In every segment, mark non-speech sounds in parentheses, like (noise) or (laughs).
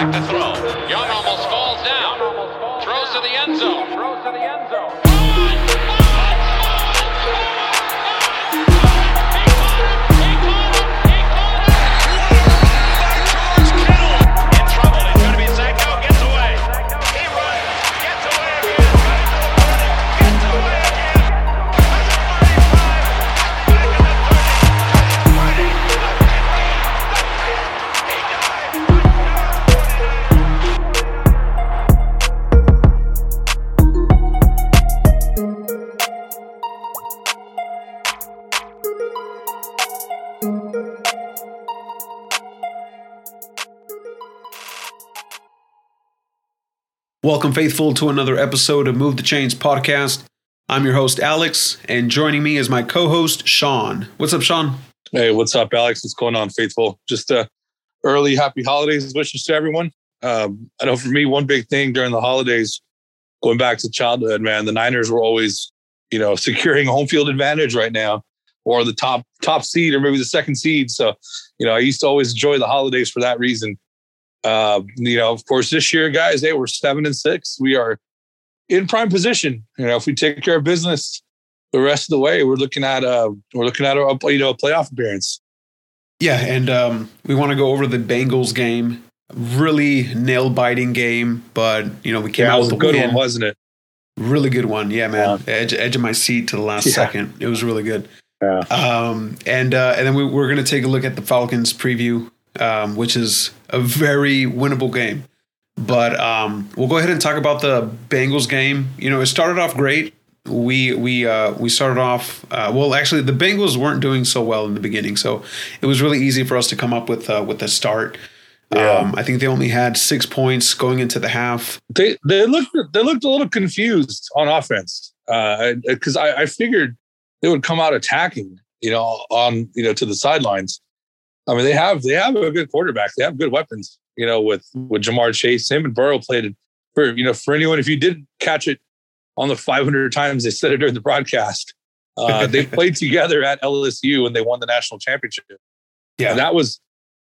back to throw. Welcome, faithful, to another episode of Move the Chains podcast. I'm your host, Alex, and joining me is my co host, Sean. What's up, Sean? Hey, what's up, Alex? What's going on, faithful? Just uh, early happy holidays wishes to everyone. Um, I know for me, one big thing during the holidays, going back to childhood, man, the Niners were always, you know, (laughs) securing home field advantage right now, or the top top seed, or maybe the second seed. So, you know, I used to always enjoy the holidays for that reason. Uh, you know, of course, this year, guys, they were seven and six. We are in prime position. You know, if we take care of business the rest of the way, we're looking at uh we're looking at a you know a playoff appearance. Yeah, and um, we want to go over the Bengals game. Really nail biting game, but you know we came yeah, out with a a good win. one, wasn't it? Really good one, yeah, man. Yeah. Edge edge of my seat to the last Yeah. second. It was really good. Yeah. Um, and uh, and then we, we're going to take a look at the Falcons preview, um, which is a very winnable game. But um, we'll go ahead and talk about the Bengals game. You know, it started off great. We we uh, we started off uh, well. Actually, the Bengals weren't doing so well in the beginning, so it was really easy for us to come up with uh, with a start. Yeah. Um, I think they only had six points going into the half. They they looked they looked a little confused on offense because I, I figured they would come out attacking, you know, on you know to the sidelines. I mean, they have they have a good quarterback. They have good weapons, you know, with with Ja'Marr Chase. Him and Burrow played it for you know for anyone if you didn't catch it on the 500 times they said it during the broadcast. Uh, (laughs) they played together at LSU and they won the national championship. Yeah. And that was,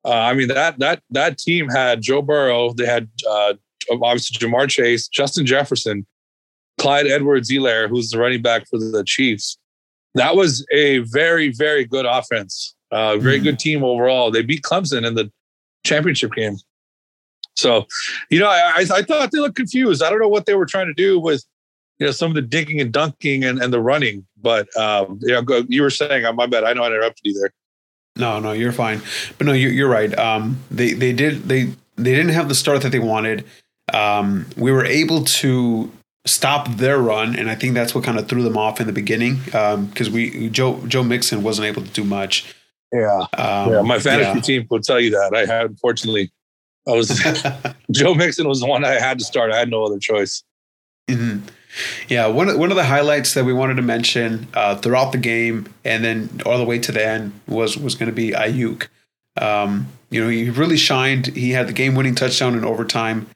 uh, I mean, that that that team had Joe Burrow. They had uh, obviously Ja'Marr Chase, Justin Jefferson, Clyde Edwards-Helaire, who's the running back for the Chiefs. That was a very, very good offense. Uh, very good team overall. They beat Clemson in the championship game. So, you know, I, I, thought they looked confused. I don't know what they were trying to do with, you know, some of the digging and dunking and, and the running. But um, yeah, go, you were saying, uh, my bad. I know I interrupted you there. No, no, you're fine. But no, you're, you're right. Um, they they did they they didn't have the start that they wanted. Um, we were able to stop their run, and I think that's what kind of threw them off in the beginning because we Joe Joe Mixon wasn't able to do much. Yeah. Um, yeah. My fantasy yeah. team will tell you that. I had, unfortunately, I was, (laughs) Joe Mixon was the one I had to start. I had no other choice. Mhm. Yeah, one of, one of the highlights that we wanted to mention uh, throughout the game and then all the way to the end was was going to be Aiyuk. Um, you know, he really shined. He had the game winning touchdown in overtime.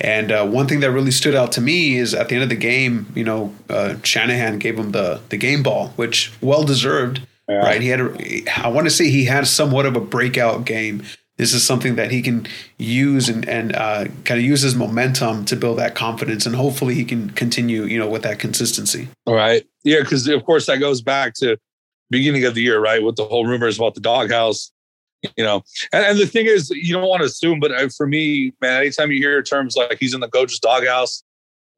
And uh, one thing that really stood out to me is at the end of the game, you know, uh, Shanahan gave him the the game ball, which well deserved. Yeah. Right? He had, a, I want to say, he had somewhat of a breakout game. This is something that he can use and and uh, kind of use his momentum to build that confidence, and hopefully he can continue, you know, with that consistency. All right. Yeah. Cause of course that goes back to beginning of the year, right? With the whole rumors about the doghouse, you know, and, and the thing is, you don't want to assume, but uh, for me, man, anytime you hear terms like he's in the coach's doghouse,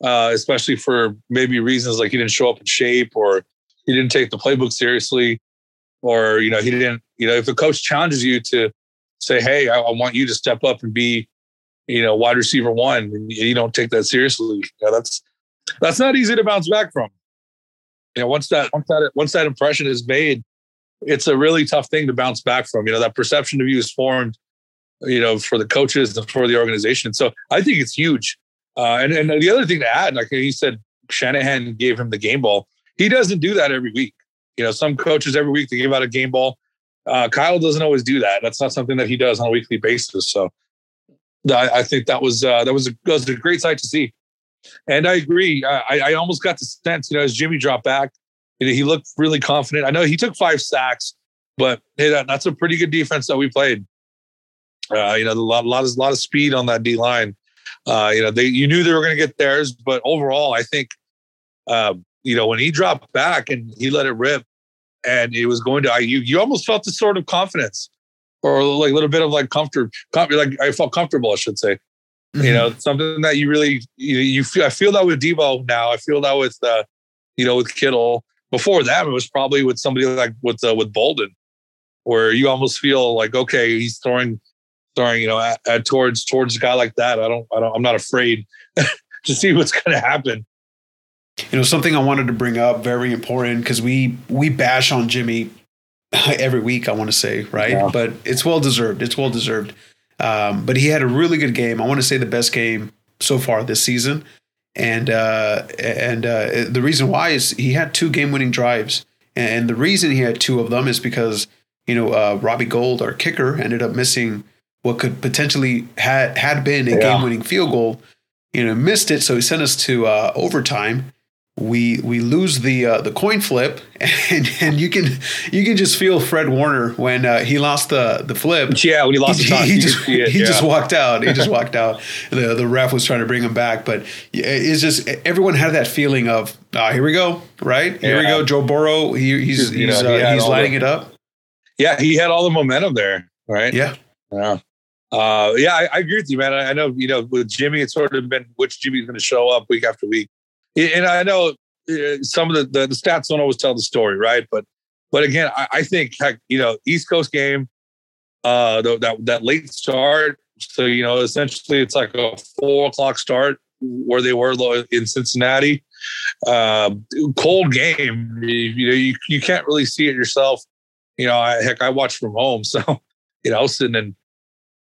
uh, especially for maybe reasons like he didn't show up in shape or he didn't take the playbook seriously, or, you know, he didn't, you know, if the coach challenges you to say, Hey, I, I want you to step up and be, you know, wide receiver one, and you don't take that seriously, you know, that's, that's not easy to bounce back from. You know, once that once that once that impression is made, it's a really tough thing to bounce back from. You know, that perception of you is formed, you know, for the coaches and for the organization. So I think it's huge. Uh, and and the other thing to add, like he said, Shanahan gave him the game ball. He doesn't do that every week. You know, some coaches every week they give out a game ball. Uh, Kyle doesn't always do that. That's not something that he does on a weekly basis. So I, I think that was uh, that was a, was a great sight to see. And I agree. I, I almost got the sense, you know, as Jimmy dropped back, he looked really confident. I know he took five sacks, but hey, that, that's a pretty good defense that we played. Uh, you know, a lot, lot, of, lot of speed on that D line. Uh, you know, they you knew they were going to get theirs, but overall, I think, uh, you know, when he dropped back and he let it rip, and it was going to Aiyuk, you almost felt this sort of confidence, or like a little bit of like comfort, com- like I felt comfortable, I should say. Mm-hmm. You know, something that you really you, you feel. I feel that with Deebo now. I feel that with uh, you know with Kittle. Before that, it was probably with somebody like with uh, with Boldin, where you almost feel like okay, he's throwing throwing you know at, at towards towards a guy like that. I don't I don't I'm not afraid (laughs) to see what's going to happen. You know, something I wanted to bring up, very important, because we we bash on Jimmy (laughs) every week. I want to say right, yeah. but it's well deserved. It's well deserved. Um, but he had a really good game. I want to say the best game so far this season. And uh, and uh, the reason why is he had two game winning drives, and the reason he had two of them is because you know uh, Robbie Gould, our kicker, ended up missing what could potentially had had been a yeah. game winning field goal. You know, missed it, so he sent us to uh, overtime we we lose the uh, the coin flip, (laughs) and and you can you can just feel Fred Warner when uh, he lost the the flip. Yeah, when he lost he, the he, he just he yeah. just walked out. He just walked (laughs) out. The the ref was trying to bring him back, but it's just everyone had that feeling of ah, here we go, right? Here yeah. we go. Joe Burrow, he, he's you he's know, uh, he's lighting the, it up. Yeah, he had all the momentum there, right? Yeah, yeah. Uh, yeah, I, I, agree with you, man. I, I know, you know, with Jimmy, it's sort of been which Jimmy's going to show up week after week and I know uh, some of the, the, the stats don't always tell the story, right? But but again, I, I think heck, you know, East Coast game, uh, the, that that late start. So you know, essentially, it's like a four o'clock start where they were in Cincinnati. Uh, cold game. You, you know, you, you can't really see it yourself. You know, I, heck, I watch from home, (laughs) so you know, sitting in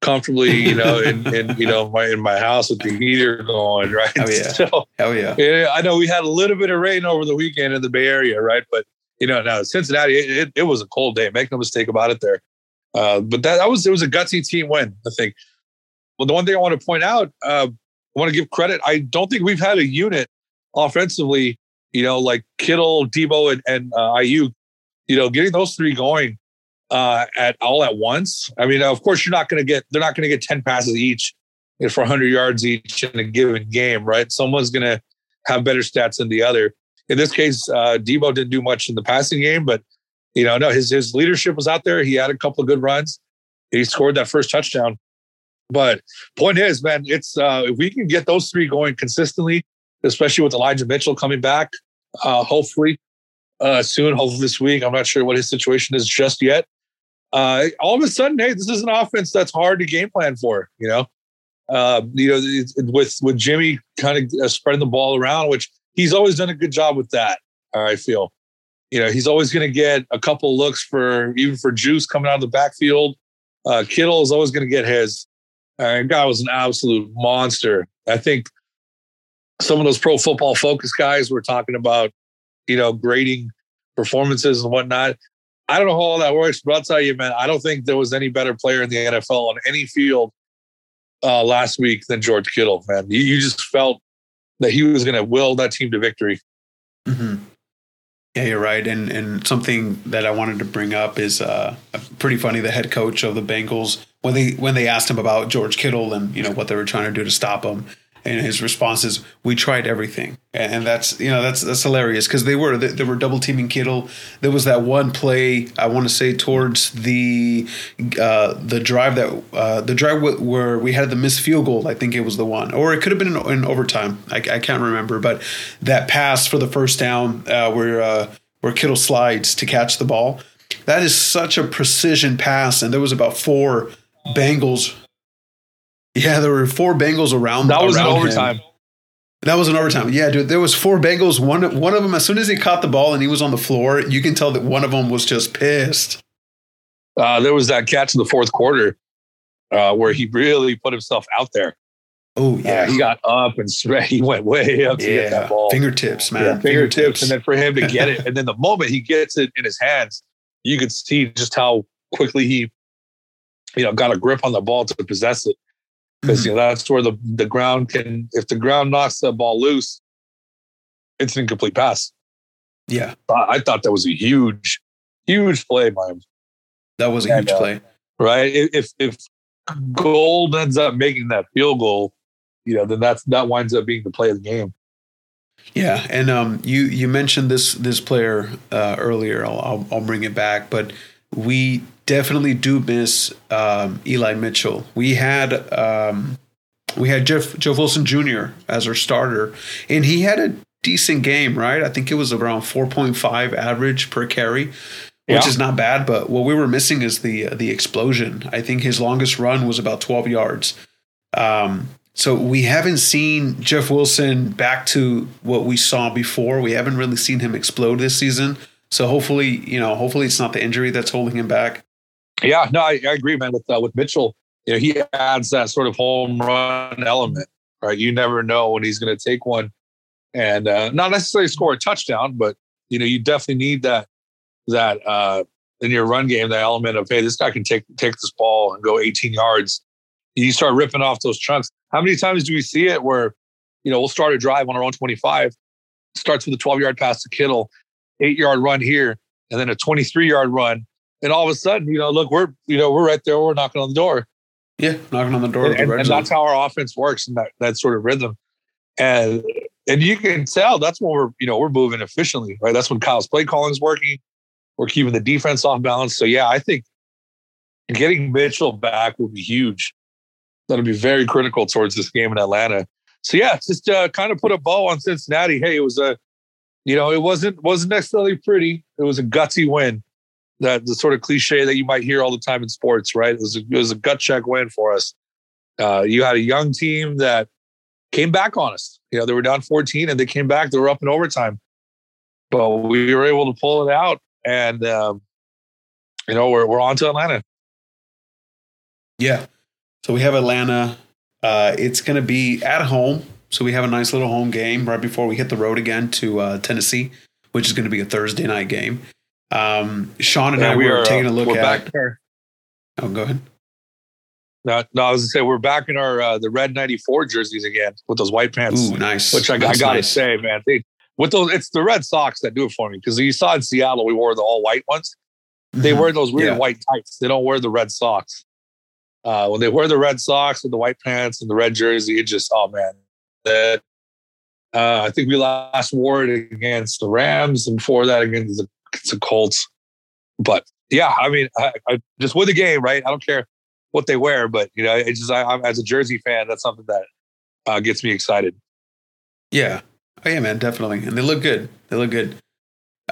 comfortably, you (laughs) know, in, in you know my in my house with the heater going, (laughs) right? Oh yeah, so, hell yeah. yeah. I know we had a little bit of rain over the weekend in the Bay Area, right? But you know, now Cincinnati, it, it, it was a cold day. Make no mistake about it. There, uh, but that, that was it was a gutsy team win. I think. Well, the one thing I want to point out, uh, I want to give credit. I don't think we've had a unit offensively, you know, like Kittle, Deebo, and, and uh, Aiyuk, you know, getting those three going uh, at all at once. I mean, of course, you're not going to get they're not going to get ten passes each you know, for 100 yards each in a given game, right? Someone's going to have better stats than the other. In this case, uh, Deebo didn't do much in the passing game, but you know, no, his his leadership was out there. He had a couple of good runs. He scored that first touchdown. But point is, man, it's uh, if we can get those three going consistently, especially with Elijah Mitchell coming back, uh, hopefully uh, soon, hopefully this week. I'm not sure what his situation is just yet uh, all of a sudden, hey, this is an offense that's hard to game plan for. You know, uh, you know, with with Jimmy kind of uh, spreading the ball around, which he's always done a good job with that. I feel, you know, he's always going to get a couple looks for even for Juice coming out of the backfield. Uh, Kittle is always going to get his. Uh, guy was an absolute monster. I think some of those pro football focus guys were talking about, you know, grading performances and whatnot. I don't know how all that works, but I'll tell you, man, I don't think there was any better player in the NFL on any field uh, last week than George Kittle, man. You, you just felt that he was going to will that team to victory. Mm-hmm. Yeah, you're right. And and something that I wanted to bring up is uh, pretty funny. The head coach of the Bengals when they when they asked him about George Kittle and you know what they were trying to do to stop him, and his response is, "We tried everything," and that's you know that's that's hilarious because they were they, they, were double teaming Kittle. There was that one play I want to say towards the uh, the drive that uh, the drive where we had the missed field goal. I think it was the one, or it could have been in, in overtime. I, I, can't remember, but that pass for the first down uh, where uh, where Kittle slides to catch the ball. That is such a precision pass, and there was about four Bengals yeah, there were four Bengals around. That was around an overtime. Him. That was an overtime. Yeah, dude. There was four Bengals. One one of them, as soon as he caught the ball and he was on the floor, you can tell that one of them was just pissed. Uh, there was that catch in the fourth quarter uh, where he really put himself out there. Oh yeah, uh, he got up and spread. (laughs) He went way up to yeah. get that ball. Fingertips, man. Yeah, fingertips. fingertips. And then for him to get it, and then the moment he gets it in his hands, you could see just how quickly he, you know, got a grip on the ball to possess it because mm-hmm. you know that's where the the ground can if the ground knocks the ball loose, it's an incomplete pass. Yeah, I thought that was a huge, huge play by him. That was a and, huge uh, play, right? If if Gould ends up making that field goal, you know, then that's that winds up being the play of the game. Yeah, and um, you you mentioned this this player uh, earlier. I'll, I'll, I'll bring it back, but we definitely do miss um, Eli Mitchell. We had um, we had Jeff Jeff Wilson Jr. as our starter, and he had a decent game, right? I think it was around four point five average per carry, which Yeah. is not bad. But what we were missing is the the explosion. I think his longest run was about twelve yards. Um, so we haven't seen Jeff Wilson back to what we saw before. We haven't really seen him explode this season. So hopefully, you know, hopefully it's not the injury that's holding him back. Yeah, no, I, I agree, man. With uh, with Mitchell, you know, he adds that sort of home run element, right? You never know when he's going to take one, and uh, not necessarily score a touchdown, but you know, you definitely need that that uh, in your run game, that element of hey, this guy can take take this ball and go 18 yards. You start ripping off those chunks. How many times do we see it where, you know, we'll start a drive on our own 25, starts with a 12 yard pass to Kittle, eight yard run here, and then a 23 yard run and all of a sudden, you know, look, we're you know we're right there, we're knocking on the door, Yeah, knocking on the door. and, the and, and that's how our offense works in that that sort of rhythm, and and you can tell that's when we're you know we're moving efficiently, right? That's when Kyle's play calling's working, we're keeping the defense off balance. So yeah, I think getting Mitchell back would be huge. That'll be very critical towards this game in Atlanta. So yeah, just uh, kind of put a bow on Cincinnati. Hey, it was a, you know, it wasn't wasn't necessarily pretty. It was a gutsy win. That the sort of cliche that you might hear all the time in sports, right? It was a, it was a gut check win for us. Uh, you had a young team that came back on us. You know, they were down 14 and they came back. They were up in overtime, but we were able to pull it out. And um, you know, we're we're on to Atlanta. Yeah. So we have Atlanta. Uh, it's going to be at home. So we have a nice little home game right before we hit the road again to uh, Tennessee, which is going to be a Thursday night game. Um, Sean and I we were are taking a uh, look we're at. Oh, go ahead. No, no, I was gonna say we're back in our uh, the red '94 jerseys again with those white pants, Ooh, nice. which I, I gotta nice. say, man, they, with those it's the red socks that do it for me because you saw in Seattle we wore the all white ones. They Mhm. wear those weird Yeah. white tights. They don't wear the red socks. Uh, when they wear the red socks and the white pants and the red jersey, it just oh man, that. Uh, I think we last wore it against the Rams and before that against the, the Colts. But yeah, I mean, I, I just win the game, right? I don't care what they wear, but you know, it's just I, I'm as a Jersey fan, that's something that uh, gets me excited. Yeah. Oh yeah, man, definitely. And they look good. They look good.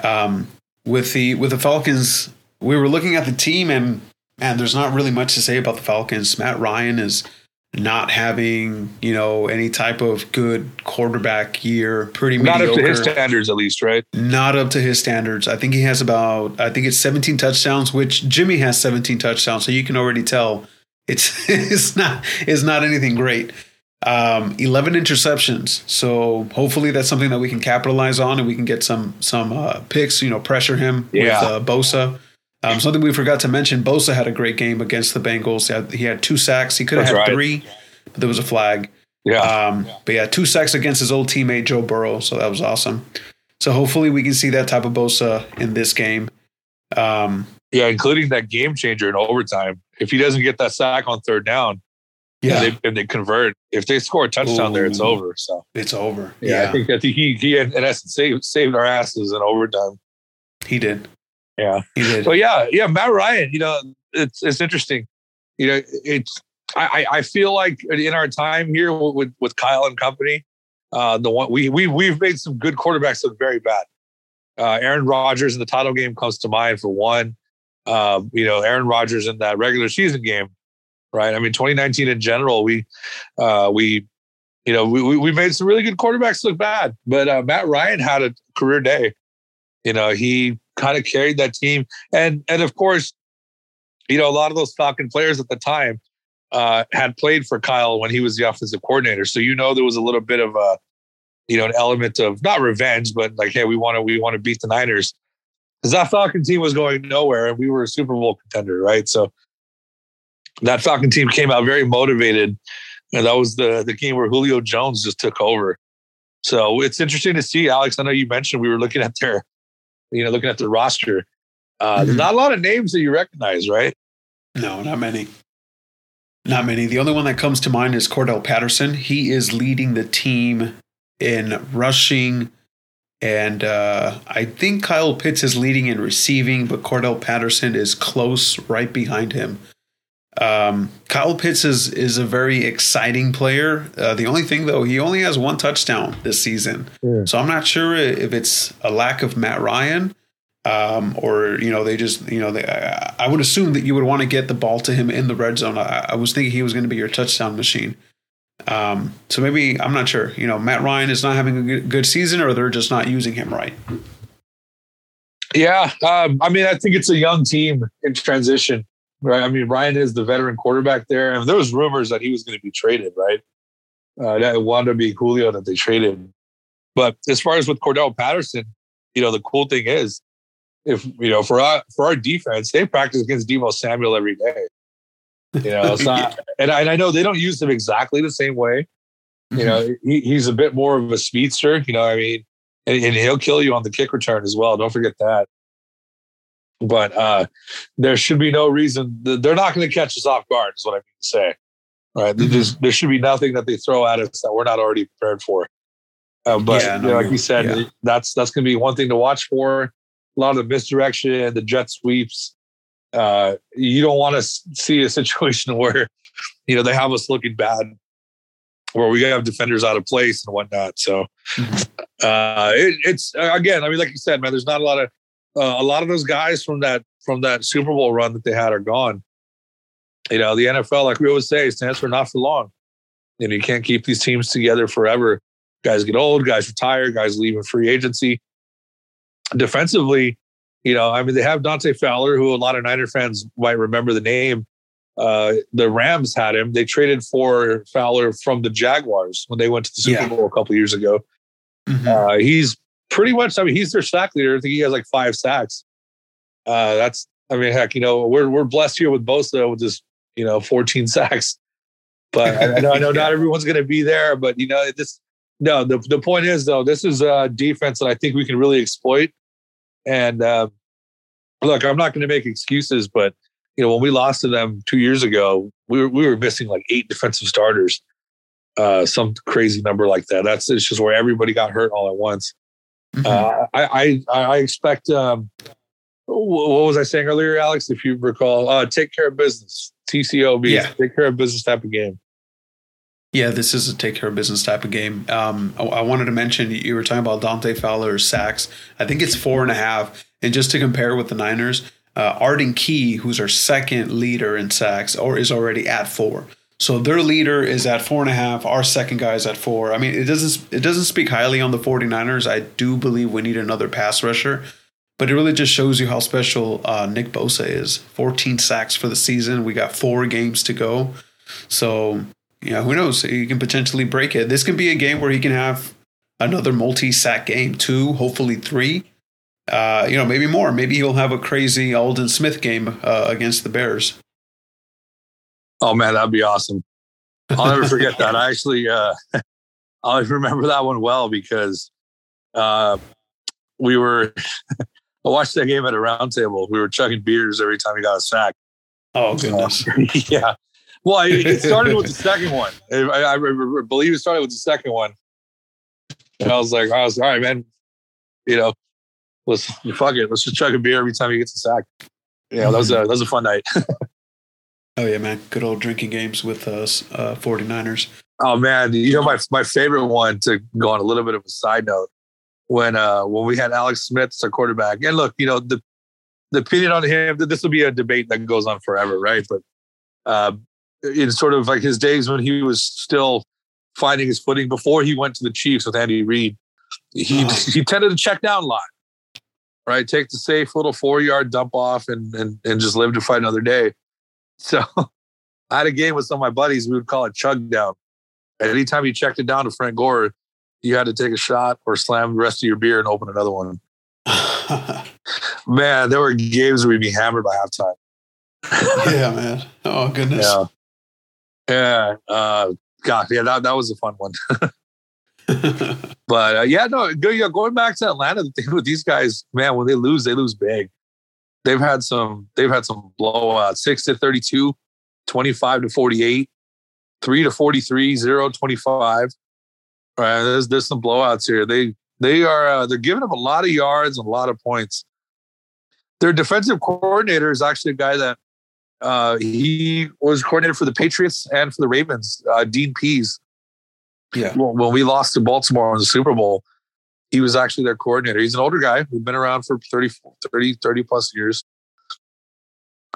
Um, with the with the Falcons, we were looking at the team and man, there's not really much to say about the Falcons. Matt Ryan is not having, you know, any type of good quarterback year. Pretty much. Not up to his standards, at least, right? not up to his standards. I think he has about I think it's 17 touchdowns, which Jimmy has 17 touchdowns, so you can already tell it's (laughs) it's not it's not anything great. Um, 11 interceptions. So hopefully that's something that we can capitalize on and we can get some some uh, picks, you know, pressure him Yeah. with uh, Bosa. Um, something we forgot to mention, Bosa had a great game against the Bengals. He had, he had two sacks. He could have had right. three, but there was a flag. Yeah. Um, but yeah, two sacks against his old teammate Joe Burrow, so that was awesome. So hopefully we can see that type of Bosa in this game. Um, yeah, including that game changer in overtime. If he doesn't get that sack on third down, yeah, and they, and they convert, if they score a touchdown there, it's over. So it's over. yeah, Yeah, I think I think he he in essence saved saved our asses in overtime. he did. Yeah. He did. So yeah, yeah, Matt Ryan. You know, it's it's interesting. You know, it's I I feel like in our time here with with Kyle and company, uh, the one we we we've made some good quarterbacks look very bad. Uh, Aaron Rodgers in the title game comes to mind for one. Uh, you know, Aaron Rodgers in that regular season game, right? I mean, 2019 in general, we uh, we you know we we we made some really good quarterbacks look bad, but uh, Matt Ryan had a career day. You know, he kind of carried that team, and and of course, you know, a lot of those Falcon players at the time uh, had played for Kyle when he was the offensive coordinator. So you know, there was a little bit of a you know an element of not revenge, but like, hey, we want to we want to beat the Niners because that Falcon team was going nowhere, and we were a Super Bowl contender, right? So that Falcon team came out very motivated, and that was the the game where Julio Jones just took over. So it's interesting to see, Alex. I know you mentioned we were looking at their, you know, looking at the roster. Uh, There's Mhm. not a lot of names that you recognize, right? no, not many. Not many. The only one that comes to mind is Cordarrelle Patterson. He is leading the team in rushing, and uh, I think Kyle Pitts is leading in receiving, but Cordarrelle Patterson is close right behind him. Um, Kyle Pitts is is a very exciting player. Uh, the only thing though, he only has one touchdown this season, yeah. so I'm not sure if it's a lack of Matt Ryan, um, or you know they just you know they, I, I, would assume that you would want to get the ball to him in the red zone. I, I was thinking he was going to be your touchdown machine. Um, so maybe I'm not sure. You know, Matt Ryan is not having a good season, or they're just not using him right. Yeah, um, I mean, I think it's a young team in transition right? I mean, Ryan is the veteran quarterback there, and there was rumors that he was going to be traded, right? Uh, that wound up being Julio that they traded. But as far as with Cordarrelle Patterson, you know, the cool thing is, if you know, for our for our defense, they practice against Deebo Samuel every day. You know, it's (laughs) not, and, I, and I know they don't use him exactly the same way. You know, mm-hmm. he, he's a bit more of a speedster. You know, I mean, and, and he'll kill you on the kick return as well. Don't forget that but uh, there should be no reason. They're not going to catch us off guard, is what I mean to say. Right? Mm-hmm. there should be nothing that they throw at us that we're not already prepared for. Uh, but yeah, you know, like you said, yeah. that's that's going to be one thing to watch for. A lot of the misdirection, the jet sweeps. Uh, you don't want to see a (laughs) situation where you know they have us looking bad, where we have defenders out of place and whatnot. So mm-hmm. uh, it, it's again, I mean, like you said, man, there's not a lot of uh, a lot of those guys from that from that Super Bowl run that they had are gone. You know, the NFL, like we always say, stands for not for long. You know, you can't keep these teams together forever. Guys get old, guys retire, guys leave in free agency. Defensively, you know, I mean, they have Dante Fowler, who a lot of Niner fans might remember the name. Uh, the Rams had him. They traded for Fowler from the Jaguars when they went to the Super yeah. Bowl a couple years ago. Mm-hmm. Uh, he's pretty much. I mean, he's their sack leader. I think he has like five sacks. Uh, that's. I mean, heck, you know, we're we're blessed here with Bosa with just you know 14 (laughs) sacks. But I, I know, I know not everyone's going to be there. But you know, this no. The the point is though, this is a defense that I think we can really exploit. And uh, look, I'm not going to make excuses, but you know, when we lost to them two years ago, we were we were missing like eight defensive starters, uh, some crazy number like that. That's it's just where everybody got hurt all at once. Mm-hmm. Uh, I, I, I expect. Um, what was I saying earlier, Alex? If you recall, uh, take care of business. TCOB, yeah. take care of business type of game. Yeah, this is a take care of business type of game. Um, I, I, wanted to mention you were talking about Dante Fowler's sacks. I think it's four and a half. And just to compare with the Niners, uh, Arden Key, who's our second leader in sacks, or is already at four. So their leader is at four and a half. Our second guy is at four. I mean, it doesn't it doesn't speak highly on the 49ers. I do believe we need another pass rusher, but it really just shows you how special uh, Nick Bosa is. 14 sacks for the season. We got four games to go. So yeah, who knows? He can potentially break it. This can be a game where he can have another multi-sack game, two, hopefully three. Uh, you know, maybe more. Maybe he'll have a crazy Aldon Smith game uh, against the Bears. Oh man, that'd be awesome. I'll never forget that. I (laughs) actually, uh, (laughs) I remember that one well because uh, we were. (laughs) I watched that game at a round table. We were chugging beers every time he got a sack. Oh goodness! Uh, yeah. Well, it started with the second one. I, I, I, believe it started with the second one. And I was like, I was all right, man. You know, let's fuck it. Let's just chug a beer every time he gets a sack. Yeah, that was a that was a fun night. Oh yeah, man! Good old drinking games with us uh, 49ers. Oh man, you know my my favorite one to go on a little bit of a side note when uh when we had Alex Smith as our quarterback. And look, you know the the opinion on him. This will be a debate that goes on forever, right? But uh, it's sort of like his days when he was still finding his footing before he went to the Chiefs with Andy Reid. He uh he tended to check down a lot, right? Take the safe little four yard dump off and and and just live to fight another day. So (laughs) I had a game with some of my buddies. We would call it chug down. Anytime you checked it down to Frank Gore, you had to take a shot or slam the rest of your beer and open another one. (laughs) man, there were games where we'd be hammered by halftime. yeah, man. Oh goodness. Yeah. Yeah. Uh, God, yeah, that, that was a fun one. (laughs) but uh, yeah, no, go, yeah, going back to Atlanta, the thing with these guys, man, when they lose, they lose big they've had some they've had some blowouts 6 to 32 25 to 48, 3 to 43, 0 25. All right, there's there's some blowouts here. They they are uh, they're giving up a lot of yards and a lot of points. Their defensive coordinator is actually a guy that uh, he was coordinator for the Patriots and for the Ravens, uh, Dean Pees. Yeah. When we lost to Baltimore in the Super Bowl, he was actually their coordinator. He's an older guy who's been around for 30, 30, 30 plus years.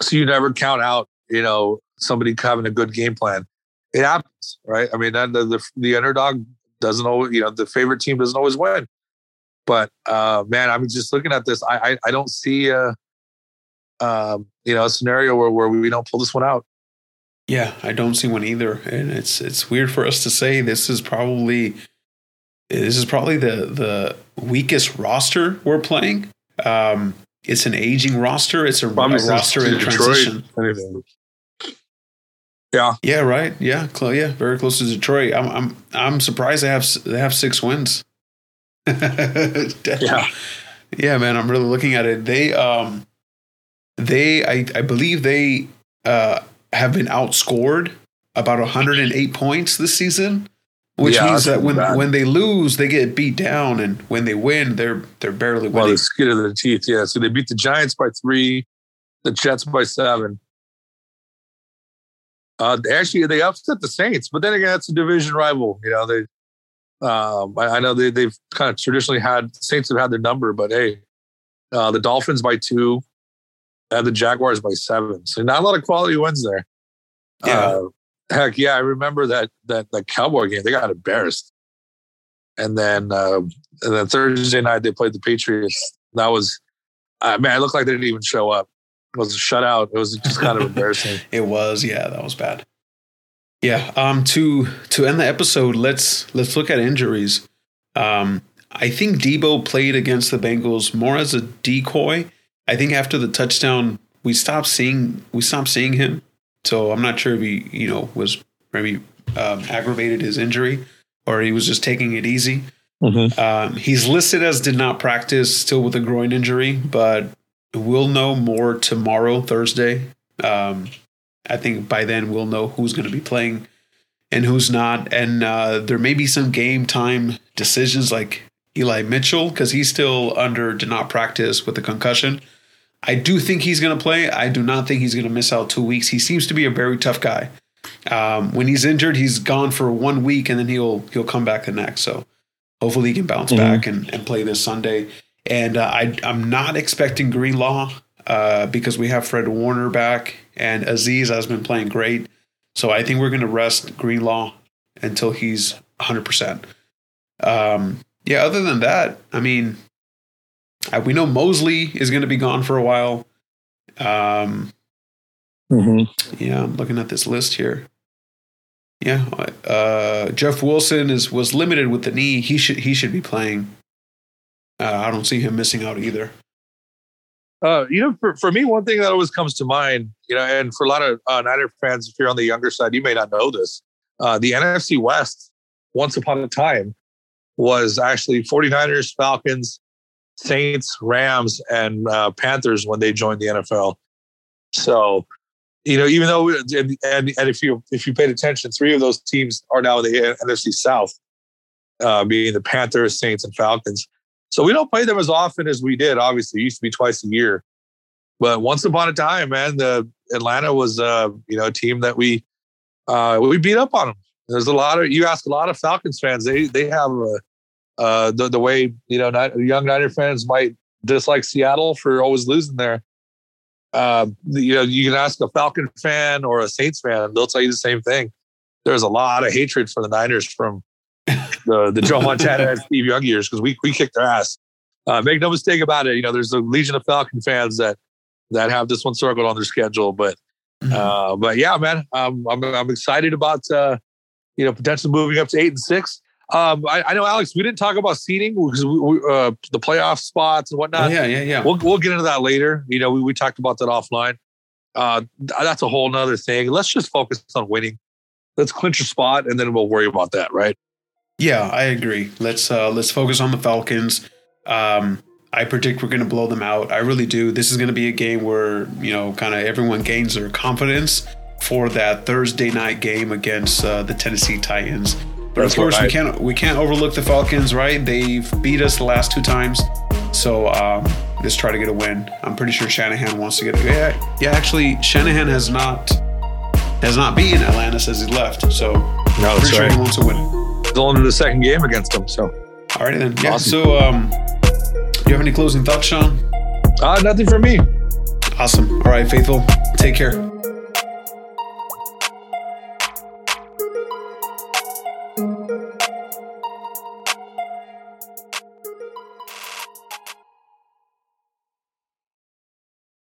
So you never count out, you know, somebody having a good game plan. It happens, right? I mean, the, the, the underdog doesn't always, you know, the favorite team doesn't always win. But uh, man, I'm just looking at this. I I, I don't see a, um, you know, a scenario where, where we don't pull this one out. Yeah, I don't see one either, and it's it's weird for us to say this is probably this is probably the the weakest roster we're playing. Um, it's an aging roster. It's a, a roster in transition. Anything. Yeah. Yeah. Right. Yeah. Cl- yeah. Very close to Detroit. I'm. I'm. I'm surprised they have they have six wins. (laughs) yeah. Yeah, man. I'm really looking at it. They um, they I I believe they uh have been outscored about 108 points this season, which yeah, means that when bad. when they lose, they get beat down, and when they win, they're they're barely winning. Well, the skin of their teeth. Yeah. So they beat the Giants by three, the Jets by seven. Uh, actually, they upset the Saints, but then again, that's a division rival. You know, they. Um, I, I, know they, they've kind of traditionally had Saints have had their number, but hey, uh, the Dolphins by two, and the Jaguars by seven. So not a lot of quality wins there. Yeah. Uh, heck yeah, I remember that that that Cowboy game. They got embarrassed, and then uh, and then Thursday night they played the Patriots. That was, I mean, it looked like they didn't even show up It was a shutout. It was just kind of (laughs) embarrassing. it was, yeah, that was bad. Yeah. Um. To to end the episode, let's let's look at injuries. Um. I think Deebo played against the Bengals more as a decoy. I think after the touchdown, we stopped seeing we stopped seeing him. So I'm not sure if he you know was maybe um, aggravated his injury or he was just taking it easy. Mm-hmm. Um, he's listed as did not practice, still with a groin injury, but we'll know more tomorrow, Thursday. Um, I think by then we'll know who's going to be playing and who's not. And uh, there may be some game time decisions like Eli Mitchell because he's still under did not practice with a concussion. I do think he's going to play. I do not think he's going to miss out two weeks. He seems to be a very tough guy. Um, when he's injured, he's gone for one week and then he'll he'll come back the next. So hopefully he can bounce mm-hmm. back and, and play this Sunday. And uh, I, I'm not expecting Greenlaw uh, because we have Fred Warner back and Azeez has been playing great. So I think we're going to rest Greenlaw until he's 100%. Um, yeah, other than that, I mean, uh, we know Mosley is going to be gone for a while. Um, mm-hmm. Yeah, I'm looking at this list here. Yeah, uh, Jeff Wilson is was limited with the knee. He should he should be playing. Uh, I don't see him missing out either. Uh, you know, for, for me, one thing that always comes to mind, you know, and for a lot of uh, Niner fans, if you're on the younger side, you may not know this. Uh, the NFC West, once upon a time, was actually 49ers, Falcons, Saints, Rams, and uh, Panthers when they joined the NFL. So, you know, even though and, and, and if you if you paid attention, three of those teams are now in the NFC South, uh, being the Panthers, Saints, and Falcons. So we don't play them as often as we did. Obviously, it used to be twice a year. But once upon a time, man, the Atlanta was uh, you know a team that we uh, we beat up on them. There's a lot of you ask a lot of Falcons fans. They they have a, uh, the the way you know not, young Niner fans might dislike Seattle for always losing there. Uh, you know, you can ask a Falcon fan or a Saints fan; they'll tell you the same thing. There's a lot of hatred for the Niners from (laughs) the the Joe Montana and Steve Young years because we we kicked their ass. Uh, make no mistake about it. You know, there's a legion of Falcon fans that that have this one circled on their schedule. But mm-hmm. uh, but yeah, man, um, I'm I'm excited about uh, you know potentially moving up to eight and six. Um, I, I, know, Alex, we didn't talk about seating because we, we, uh, the playoff spots and whatnot. Oh, yeah, yeah, yeah. We'll we'll get into that later. You know, we we talked about that offline. Uh, that's a whole nother thing. Let's just focus on winning. Let's clinch a spot, and then we'll worry about that, right? Yeah, I agree. Let's uh, let's focus on the Falcons. Um, I predict we're going to blow them out. I really do. This is going to be a game where you know, kind of everyone gains their confidence for that Thursday night game against uh, the Tennessee Titans. But That's of course, we can't we can't overlook the Falcons, right? They've beat us the last two times, so um, let's try to get a win. I'm pretty sure Shanahan wants to get. Yeah, yeah. Actually, Shanahan has not has not beaten Atlanta since he left, so No, pretty sure he wants to win. It's only in the second game against them. So, All right then. Yeah. Awesome. So, um, do you have any closing thoughts, Sean? uh, nothing for me. Awesome. All right, faithful. Take care.